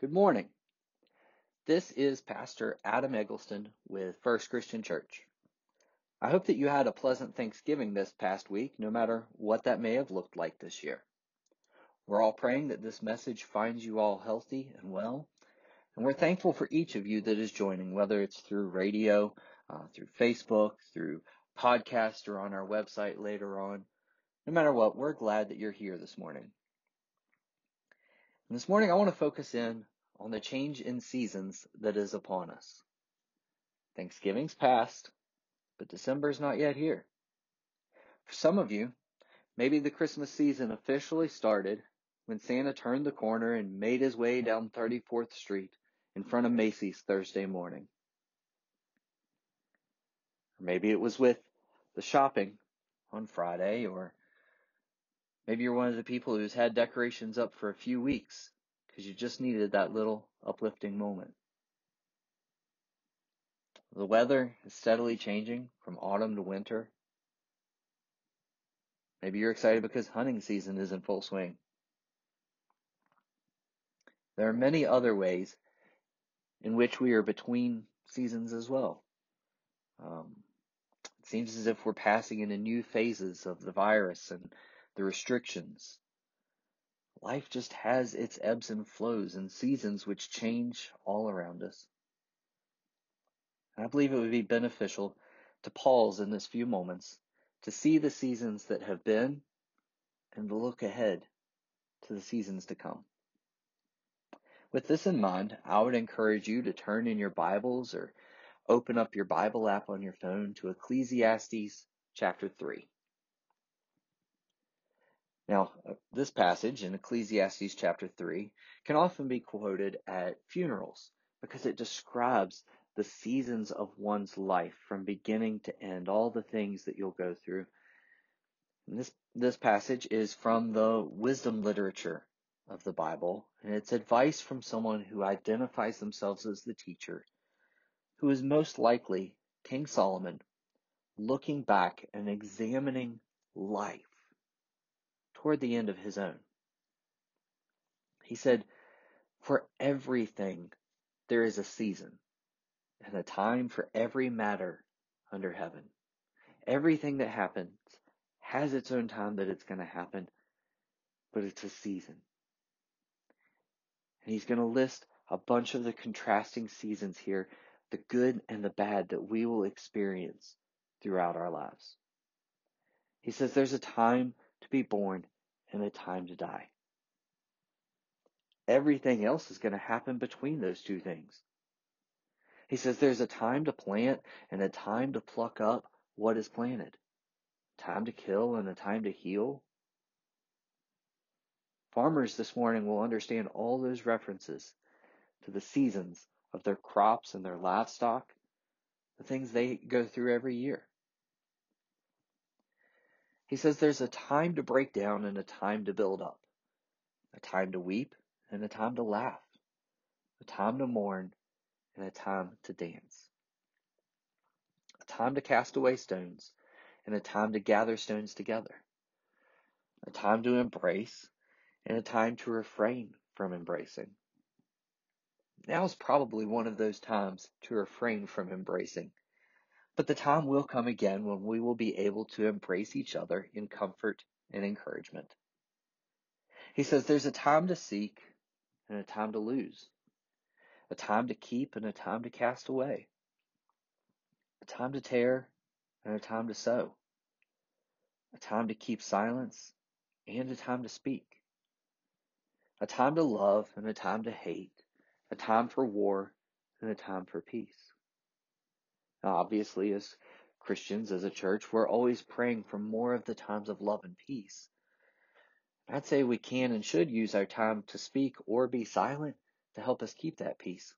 Good morning. This is Pastor Adam Eggleston with First Christian Church. I hope that you had a pleasant Thanksgiving this past week, no matter what that may have looked like this year. We're all praying that this message finds you all healthy and well, and we're thankful for each of you that is joining, whether it's through radio, uh, through Facebook, through podcast, or on our website later on. No matter what, we're glad that you're here this morning. And this morning, I want to focus in on the change in seasons that is upon us. Thanksgiving's past, but December's not yet here. For some of you, maybe the Christmas season officially started when Santa turned the corner and made his way down 34th Street in front of Macy's Thursday morning. Or maybe it was with the shopping on Friday, or Maybe you're one of the people who's had decorations up for a few weeks because you just needed that little uplifting moment. The weather is steadily changing from autumn to winter. Maybe you're excited because hunting season is in full swing. There are many other ways in which we are between seasons as well. Um, it seems as if we're passing into new phases of the virus and the restrictions. Life just has its ebbs and flows and seasons which change all around us. And I believe it would be beneficial to pause in this few moments to see the seasons that have been and to look ahead to the seasons to come. With this in mind, I would encourage you to turn in your Bibles or open up your Bible app on your phone to Ecclesiastes chapter 3. Now, uh, this passage in Ecclesiastes chapter 3 can often be quoted at funerals because it describes the seasons of one's life from beginning to end, all the things that you'll go through. And this, this passage is from the wisdom literature of the Bible, and it's advice from someone who identifies themselves as the teacher, who is most likely King Solomon, looking back and examining life toward the end of his own. He said, For everything there is a season and a time for every matter under heaven. Everything that happens has its own time that it's going to happen, but it's a season. And he's going to list a bunch of the contrasting seasons here, the good and the bad that we will experience throughout our lives. He says there's a time to be born and a time to die. Everything else is going to happen between those two things. He says there's a time to plant and a time to pluck up what is planted, time to kill and a time to heal. Farmers this morning will understand all those references to the seasons of their crops and their livestock, the things they go through every year. He says there's a time to break down and a time to build up, a time to weep and a time to laugh, a time to mourn and a time to dance, a time to cast away stones and a time to gather stones together, a time to embrace and a time to refrain from embracing. Now is probably one of those times to refrain from embracing but the time will come again when we will be able to embrace each other in comfort and encouragement. He says there's a time to seek and a time to lose, a time to keep and a time to cast away, a time to tear and a time to sow, a time to keep silence and a time to speak, a time to love and a time to hate, a time for war and a time for peace. Obviously, as Christians, as a church, we're always praying for more of the times of love and peace. I'd say we can and should use our time to speak or be silent to help us keep that peace.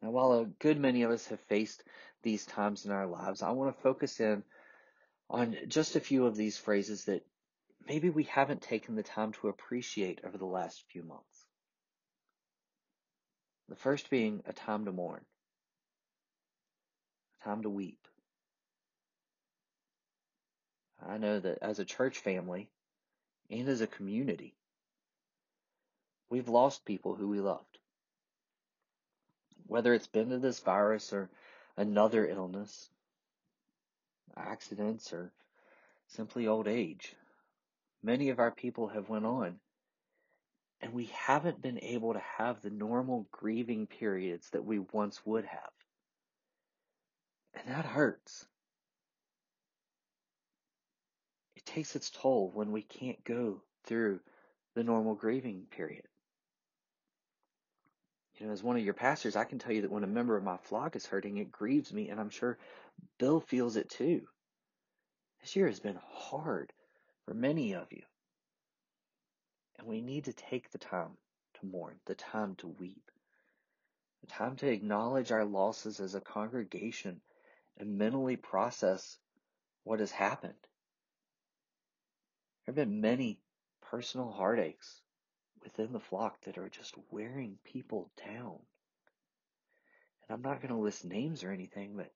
Now, while a good many of us have faced these times in our lives, I want to focus in on just a few of these phrases that maybe we haven't taken the time to appreciate over the last few months. The first being a time to mourn time to weep. I know that as a church family and as a community, We've lost people who we loved. Whether it's been to this virus or another illness, accidents, or simply old age. Many of our people have went on, and we haven't been able to have the normal grieving periods that we once would have. And that hurts. It takes its toll when we can't go through the normal grieving period. You know, as one of your pastors, I can tell you that when a member of my flock is hurting, it grieves me, and I'm sure Bill feels it too. This year has been hard for many of you. And we need to take the time to mourn, the time to weep, the time to acknowledge our losses as a congregation and mentally process what has happened. There have been many personal heartaches within the flock that are just wearing people down. And I'm not going to list names or anything, but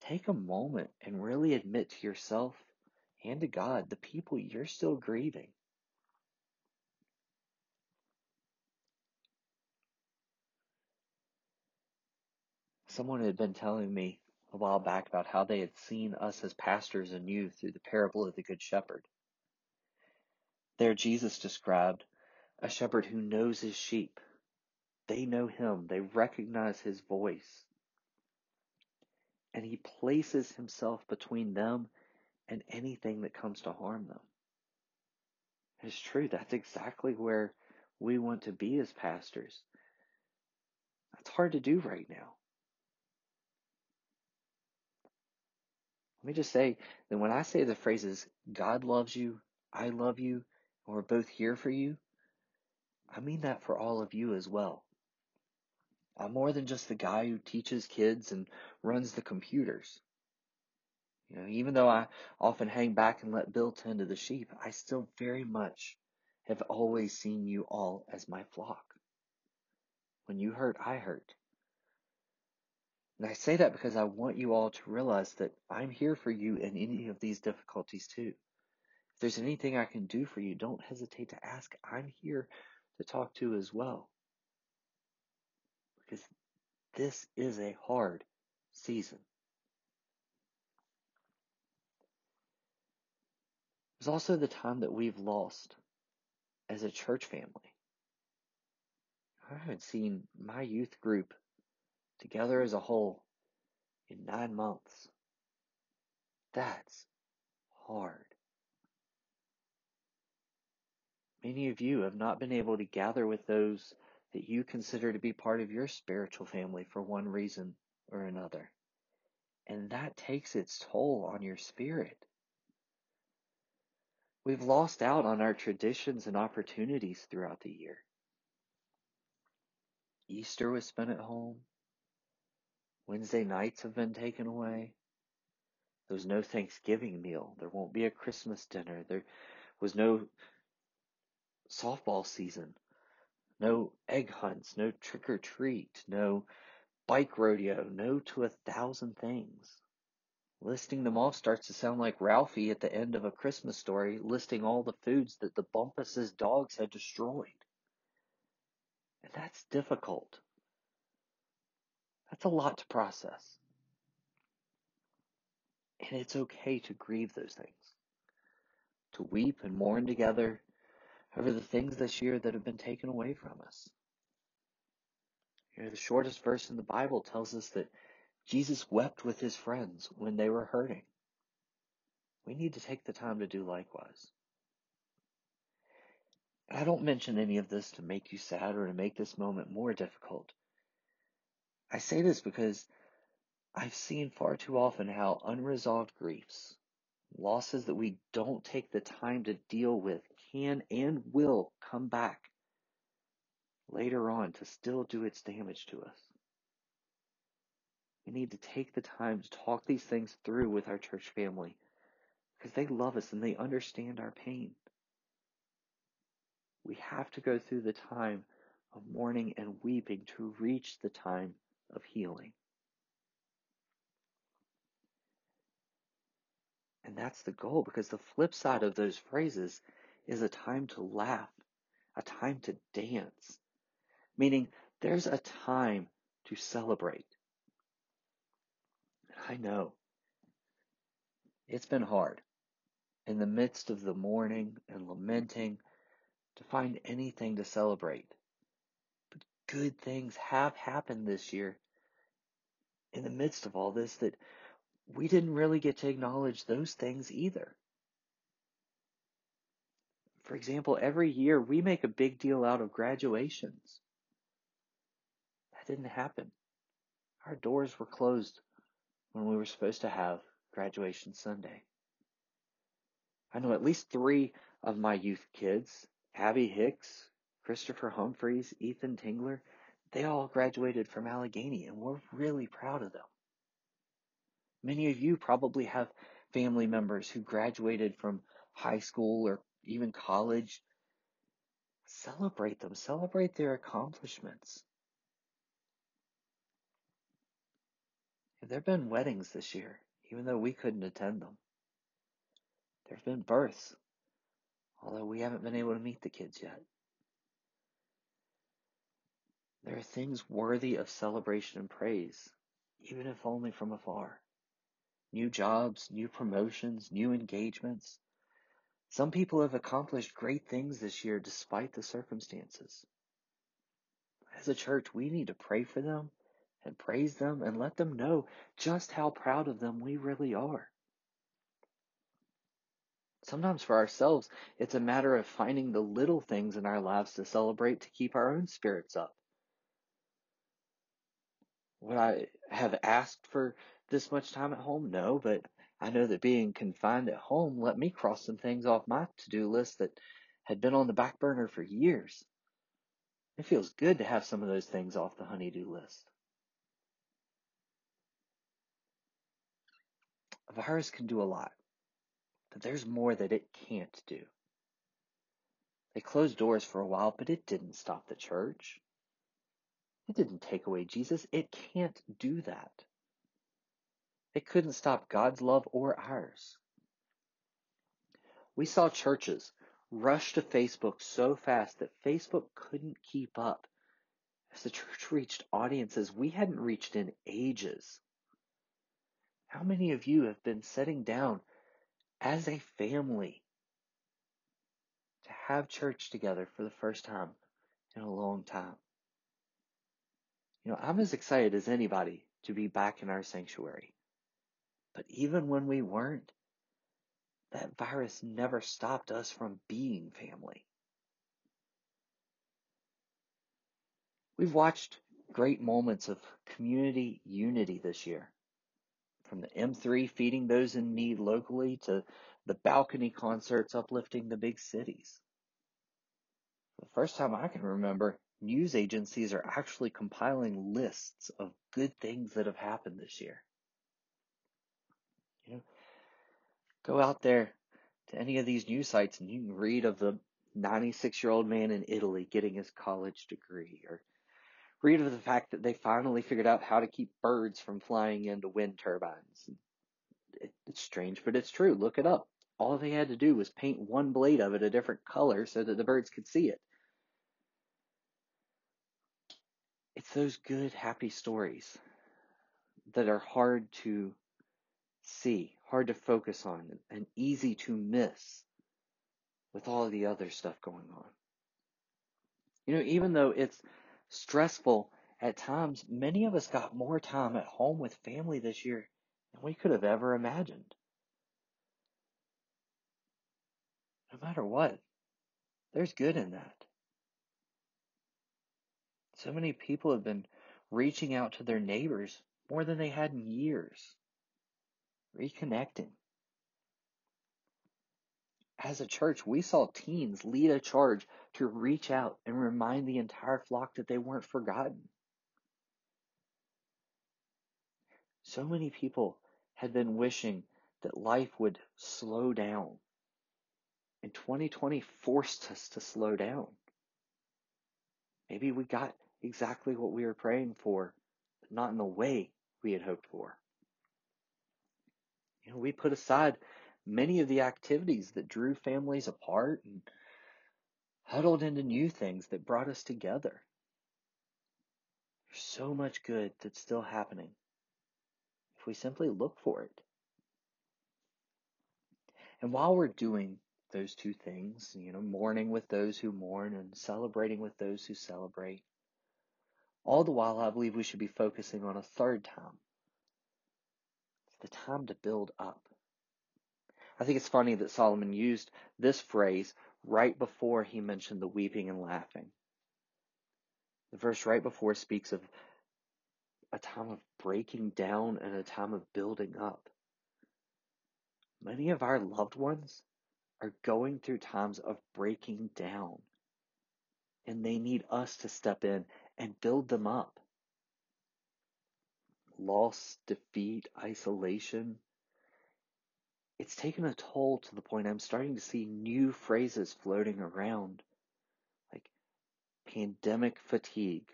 take a moment and really admit to yourself and to God the people you're still grieving. Someone had been telling me a while back about how they had seen us as pastors and you through the parable of the Good Shepherd. There, Jesus described a shepherd who knows his sheep. They know him, they recognize his voice. And he places himself between them and anything that comes to harm them. It's true, that's exactly where we want to be as pastors. That's hard to do right now. Let me just say that when I say the phrases, God loves you, I love you, and we're both here for you, I mean that for all of you as well. I'm more than just the guy who teaches kids and runs the computers. You know, even though I often hang back and let Bill tend to the sheep, I still very much have always seen you all as my flock. When you hurt, I hurt. And I say that because I want you all to realize that I'm here for you in any of these difficulties too. If there's anything I can do for you, don't hesitate to ask. I'm here to talk to as well. Because this is a hard season. It's also the time that we've lost as a church family. I haven't seen my youth group together as a whole in nine months. That's hard. Many of you have not been able to gather with those that you consider to be part of your spiritual family for one reason or another. And that takes its toll on your spirit. We've lost out on our traditions and opportunities throughout the year. Easter was spent at home. Wednesday nights have been taken away. There was no Thanksgiving meal. There won't be a Christmas dinner. There was no softball season. No egg hunts. No trick or treat. No bike rodeo. No to a thousand things. Listing them all starts to sound like Ralphie at the end of a Christmas story listing all the foods that the Bumpus's dogs had destroyed. And that's difficult. That's a lot to process. And it's okay to grieve those things, to weep and mourn together over the things this year that have been taken away from us. You know, the shortest verse in the Bible tells us that Jesus wept with his friends when they were hurting. We need to take the time to do likewise. I don't mention any of this to make you sad or to make this moment more difficult. I say this because I've seen far too often how unresolved griefs, losses that we don't take the time to deal with, can and will come back later on to still do its damage to us. We need to take the time to talk these things through with our church family because they love us and they understand our pain. We have to go through the time of mourning and weeping to reach the time of healing. And that's the goal because the flip side of those phrases is a time to laugh, a time to dance, meaning there's a time to celebrate. I know it's been hard in the midst of the mourning and lamenting to find anything to celebrate. Good things have happened this year in the midst of all this that we didn't really get to acknowledge those things either. For example, every year we make a big deal out of graduations. That didn't happen. Our doors were closed when we were supposed to have graduation Sunday. I know at least three of my youth kids, Abby Hicks, Christopher Humphreys, Ethan Tingler, they all graduated from Allegheny and we're really proud of them. Many of you probably have family members who graduated from high school or even college. Celebrate them, celebrate their accomplishments. There have been weddings this year, even though we couldn't attend them. There have been births, although we haven't been able to meet the kids yet. There are things worthy of celebration and praise, even if only from afar. New jobs, new promotions, new engagements. Some people have accomplished great things this year despite the circumstances. As a church, we need to pray for them and praise them and let them know just how proud of them we really are. Sometimes for ourselves, it's a matter of finding the little things in our lives to celebrate to keep our own spirits up. Would I have asked for this much time at home? No, but I know that being confined at home let me cross some things off my to-do list that had been on the back burner for years. It feels good to have some of those things off the honey-do list. A virus can do a lot, but there's more that it can't do. They closed doors for a while, but it didn't stop the church. It didn't take away Jesus. It can't do that. It couldn't stop God's love or ours. We saw churches rush to Facebook so fast that Facebook couldn't keep up as the church reached audiences we hadn't reached in ages. How many of you have been sitting down as a family to have church together for the first time in a long time? You know, I'm as excited as anybody to be back in our sanctuary. But even when we weren't, that virus never stopped us from being family. We've watched great moments of community unity this year from the M3 feeding those in need locally to the balcony concerts uplifting the big cities. For the first time I can remember, news agencies are actually compiling lists of good things that have happened this year. You know, go out there to any of these news sites and you can read of the 96 year old man in Italy getting his college degree or read of the fact that they finally figured out how to keep birds from flying into wind turbines. It's strange, but it's true. Look it up. All they had to do was paint one blade of it a different color so that the birds could see it. It's those good, happy stories that are hard to see, hard to focus on, and easy to miss with all the other stuff going on. You know, even though it's stressful at times, many of us got more time at home with family this year than we could have ever imagined. No matter what, there's good in that. So many people have been reaching out to their neighbors more than they had in years, reconnecting. As a church, we saw teens lead a charge to reach out and remind the entire flock that they weren't forgotten. So many people had been wishing that life would slow down. And 2020 forced us to slow down. Maybe we got exactly what we were praying for, but not in the way we had hoped for. You know, we put aside many of the activities that drew families apart and huddled into new things that brought us together. There's so much good that's still happening if we simply look for it. And while we're doing those two things, you know, mourning with those who mourn and celebrating with those who celebrate, all the while I believe we should be focusing on a third time. It's the time to build up. I think it's funny that Solomon used this phrase right before he mentioned the weeping and laughing. The verse right before speaks of a time of breaking down and a time of building up. Many of our loved ones are going through times of breaking down, and they need us to step in and build them up. Loss, defeat, isolation, it's taken a toll to the point I'm starting to see new phrases floating around, like pandemic fatigue,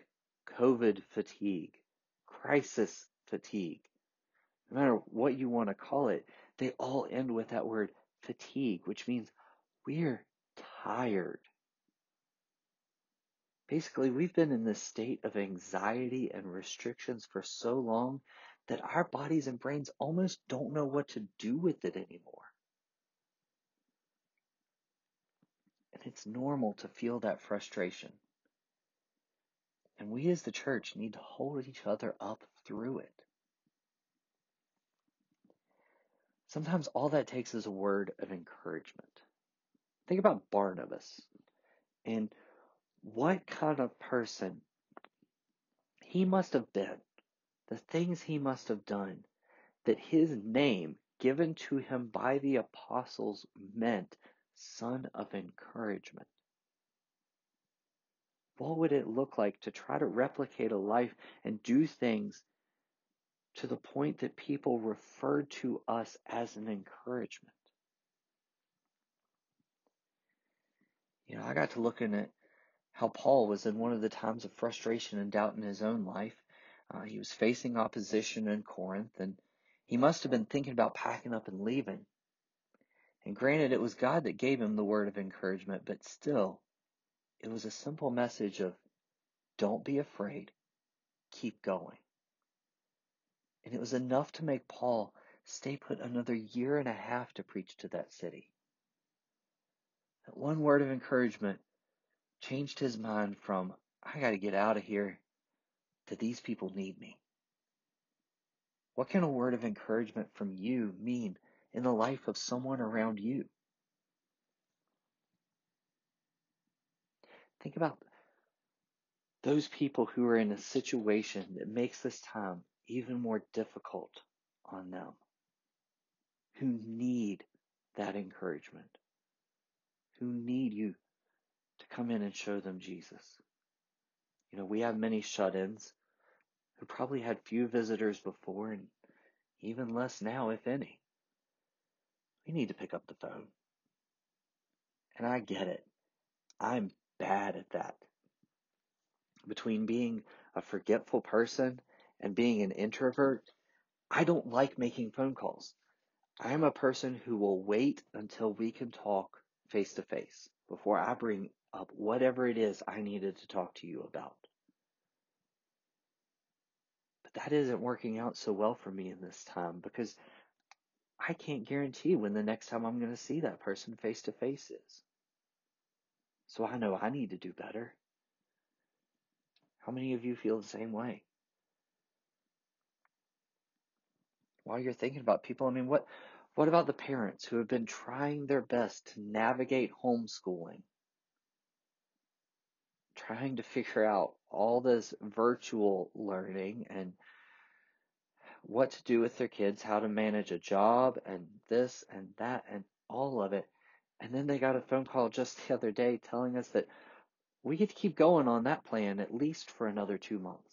COVID fatigue, crisis fatigue. No matter what you want to call it, they all end with that word fatigue, which means we're tired. Basically, we've been in this state of anxiety and restrictions for so long that our bodies and brains almost don't know what to do with it anymore. And it's normal to feel that frustration. And we as the church need to hold each other up through it. Sometimes all that takes is a word of encouragement. Think about Barnabas and what kind of person he must have been the things he must have done, that his name given to him by the apostles meant son of encouragement. What would it look like to try to replicate a life and do things to the point that people referred to us as an encouragement? You know, I got to looking at how Paul was in one of the times of frustration and doubt in his own life. Uh, he was facing opposition in Corinth, and he must have been thinking about packing up and leaving. And granted, it was God that gave him the word of encouragement, but still, it was a simple message of don't be afraid, keep going. And it was enough to make Paul stay put another year and a half to preach to that city. That one word of encouragement changed his mind from, I got to get out of here, to these people need me? What can a word of encouragement from you mean in the life of someone around you? Think about those people who are in a situation that makes this time even more difficult on them, who need that encouragement, who need you to come in and show them Jesus. You know, we have many shut ins who probably had few visitors before and even less now, if any. We need to pick up the phone. And I get it. I'm bad at that. Between being a forgetful person and being an introvert, I don't like making phone calls. I am a person who will wait until we can talk face to face before I bring up whatever it is I needed to talk to you about But that isn't working out so well for me in this time because I can't guarantee when the next time I'm going to see that person face to face is. So I know I need to do better. How many of you feel the same way? While you're thinking about people, I mean, what, what about the parents who have been trying their best to navigate homeschooling? Trying to figure out all this virtual learning and what to do with their kids, how to manage a job and this and that and all of it. And then they got a phone call just the other day telling us that we get to keep going on that plan at least for another two months.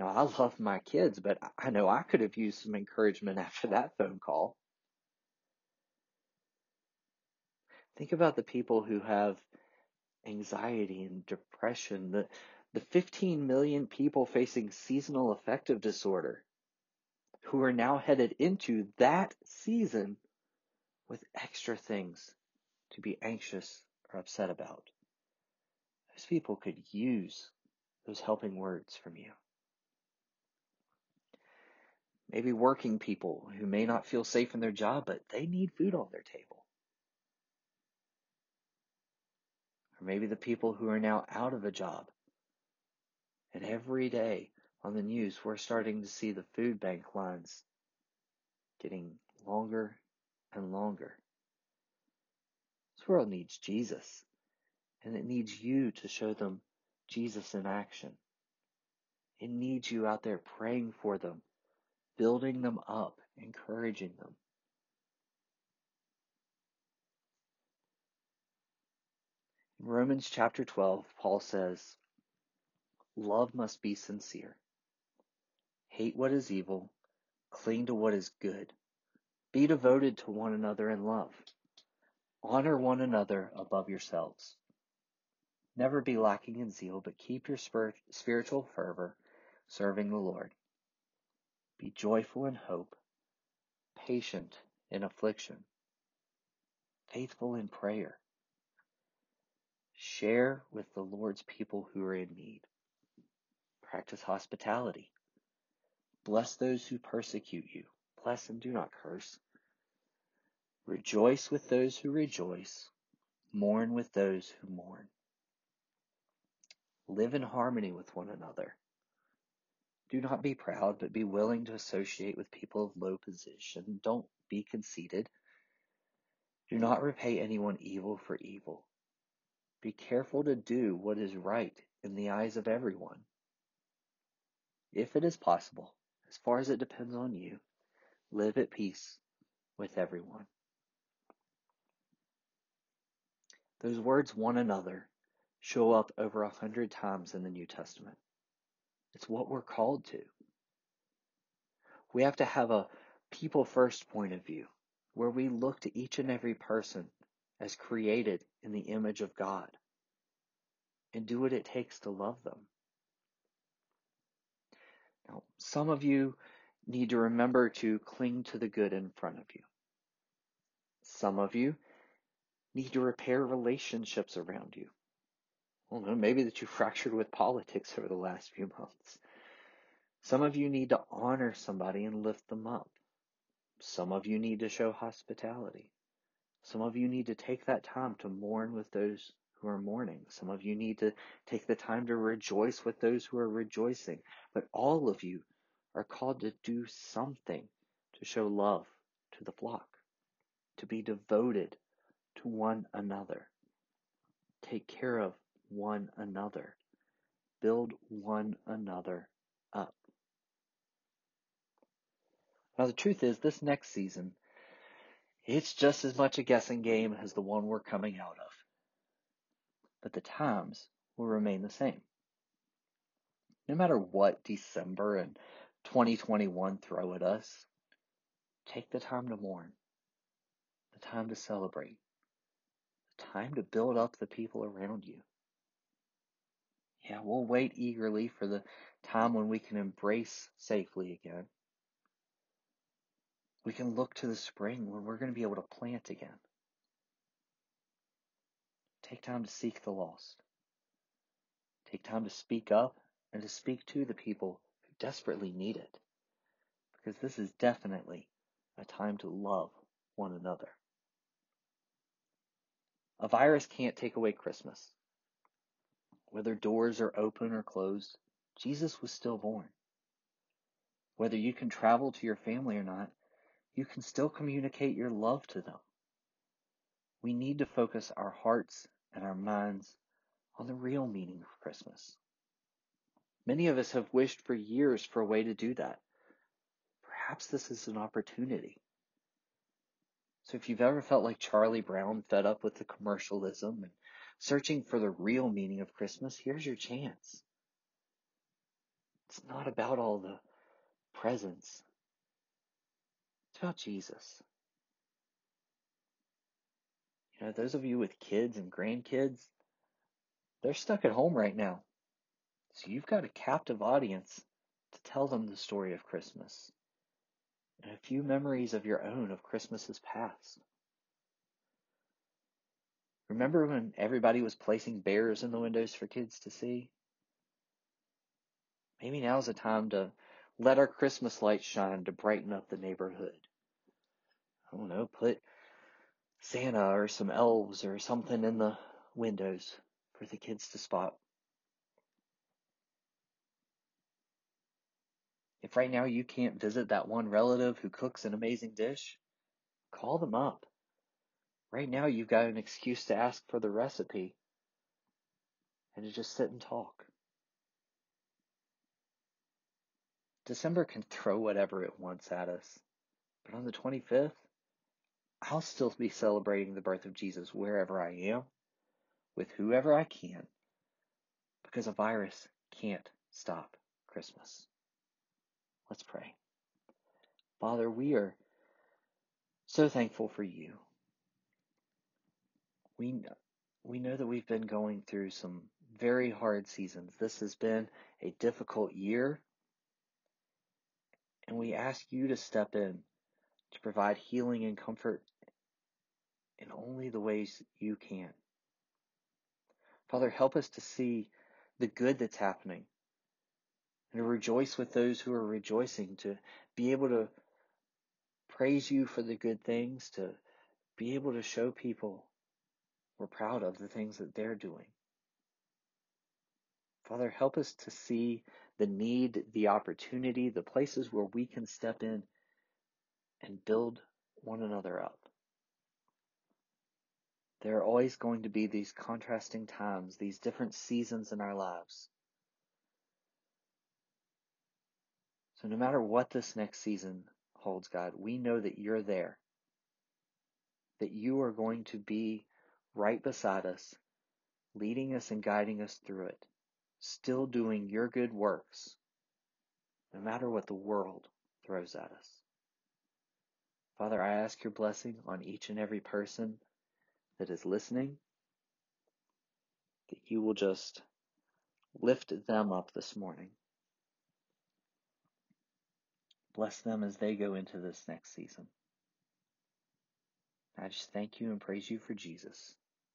Now, I love my kids, but I know I could have used some encouragement after that phone call. Think about the people who have anxiety and depression, the, the 15 million people facing seasonal affective disorder who are now headed into that season with extra things to be anxious or upset about. Those people could use those helping words from you. Maybe working people who may not feel safe in their job, but they need food on their table. Or maybe the people who are now out of a job. And every day on the news, we're starting to see the food bank lines getting longer and longer. This world needs Jesus, and it needs you to show them Jesus in action. It needs you out there praying for them, building them up, encouraging them. In Romans chapter 12, Paul says, Love must be sincere. Hate what is evil, cling to what is good. Be devoted to one another in love. Honor one another above yourselves. Never be lacking in zeal, but keep your spiritual fervor serving the Lord. Be joyful in hope, patient in affliction, faithful in prayer. Share with the Lord's people who are in need. Practice hospitality. Bless those who persecute you. Bless and do not curse. Rejoice with those who rejoice. Mourn with those who mourn. Live in harmony with one another. Do not be proud, but be willing to associate with people of low position. Don't be conceited. Do not repay anyone evil for evil. Be careful to do what is right in the eyes of everyone. If it is possible, as far as it depends on you, live at peace with everyone. Those words, one another, show up over a hundred times in the New Testament. It's what we're called to. We have to have a people first point of view where we look to each and every person as created in the image of God and do what it takes to love them. Now, some of you need to remember to cling to the good in front of you. Some of you need to repair relationships around you. Maybe that you fractured with politics over the last few months. Some of you need to honor somebody and lift them up. Some of you need to show hospitality. Some of you need to take that time to mourn with those who are mourning. Some of you need to take the time to rejoice with those who are rejoicing. But all of you are called to do something to show love to the flock, to be devoted to one another, take care of one another. Build one another up. Now, the truth is, this next season, it's just as much a guessing game as the one we're coming out of. But the times will remain the same. No matter what December and 2021 throw at us, take the time to mourn, the time to celebrate, the time to build up the people around you. Yeah, we'll wait eagerly for the time when we can embrace safely again. We can look to the spring when we're going to be able to plant again. Take time to seek the lost. Take time to speak up and to speak to the people who desperately need it. Because this is definitely a time to love one another. A virus can't take away Christmas. Whether doors are open or closed, Jesus was still born. Whether you can travel to your family or not, you can still communicate your love to them. We need to focus our hearts and our minds on the real meaning of Christmas. Many of us have wished for years for a way to do that. Perhaps this is an opportunity. So if you've ever felt like Charlie Brown fed up with the commercialism and searching for the real meaning of Christmas, here's your chance. It's not about all the presents. It's about Jesus. You know, those of you with kids and grandkids, they're stuck at home right now. So you've got a captive audience to tell them the story of Christmas and a few memories of your own of Christmases past. Remember when everybody was placing bears in the windows for kids to see? Maybe now's the time to let our Christmas lights shine to brighten up the neighborhood. I don't know, put Santa or some elves or something in the windows for the kids to spot. If right now you can't visit that one relative who cooks an amazing dish, call them up. Right now you've got an excuse to ask for the recipe and to just sit and talk. December can throw whatever it wants at us. But on the 25th, I'll still be celebrating the birth of Jesus wherever I am, with whoever I can, because a virus can't stop Christmas. Let's pray. Father, we are so thankful for you. We, we know that we've been going through some very hard seasons. This has been a difficult year and we ask you to step in to provide healing and comfort in only the ways you can. Father, help us to see the good that's happening and to rejoice with those who are rejoicing, to be able to praise you for the good things, to be able to show people we're proud of the things that they're doing. Father, help us to see the need, the opportunity, the places where we can step in and build one another up. There are always going to be these contrasting times, these different seasons in our lives. So no matter what this next season holds, God, we know that you're there. That you are going to be right beside us, leading us and guiding us through it still doing your good works, no matter what the world throws at us. Father, I ask your blessing on each and every person that is listening, that you will just lift them up this morning. Bless them as they go into this next season. I just thank you and praise you for Jesus,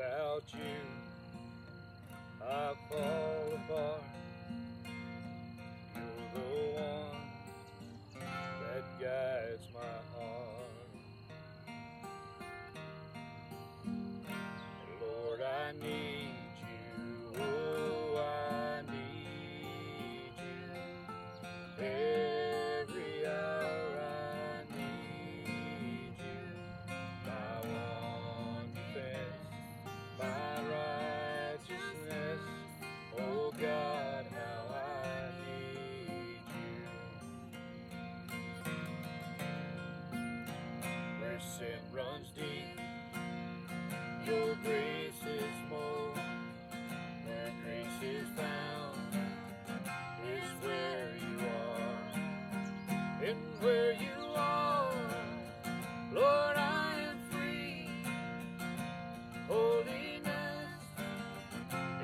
Without you, I fall apart.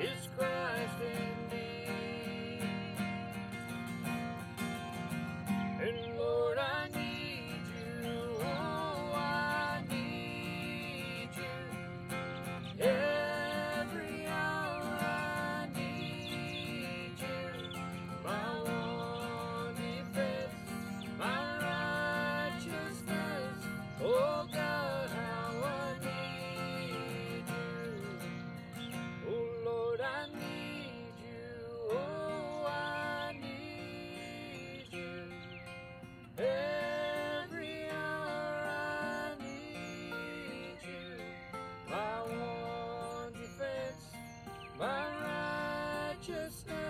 It's crazy. Oh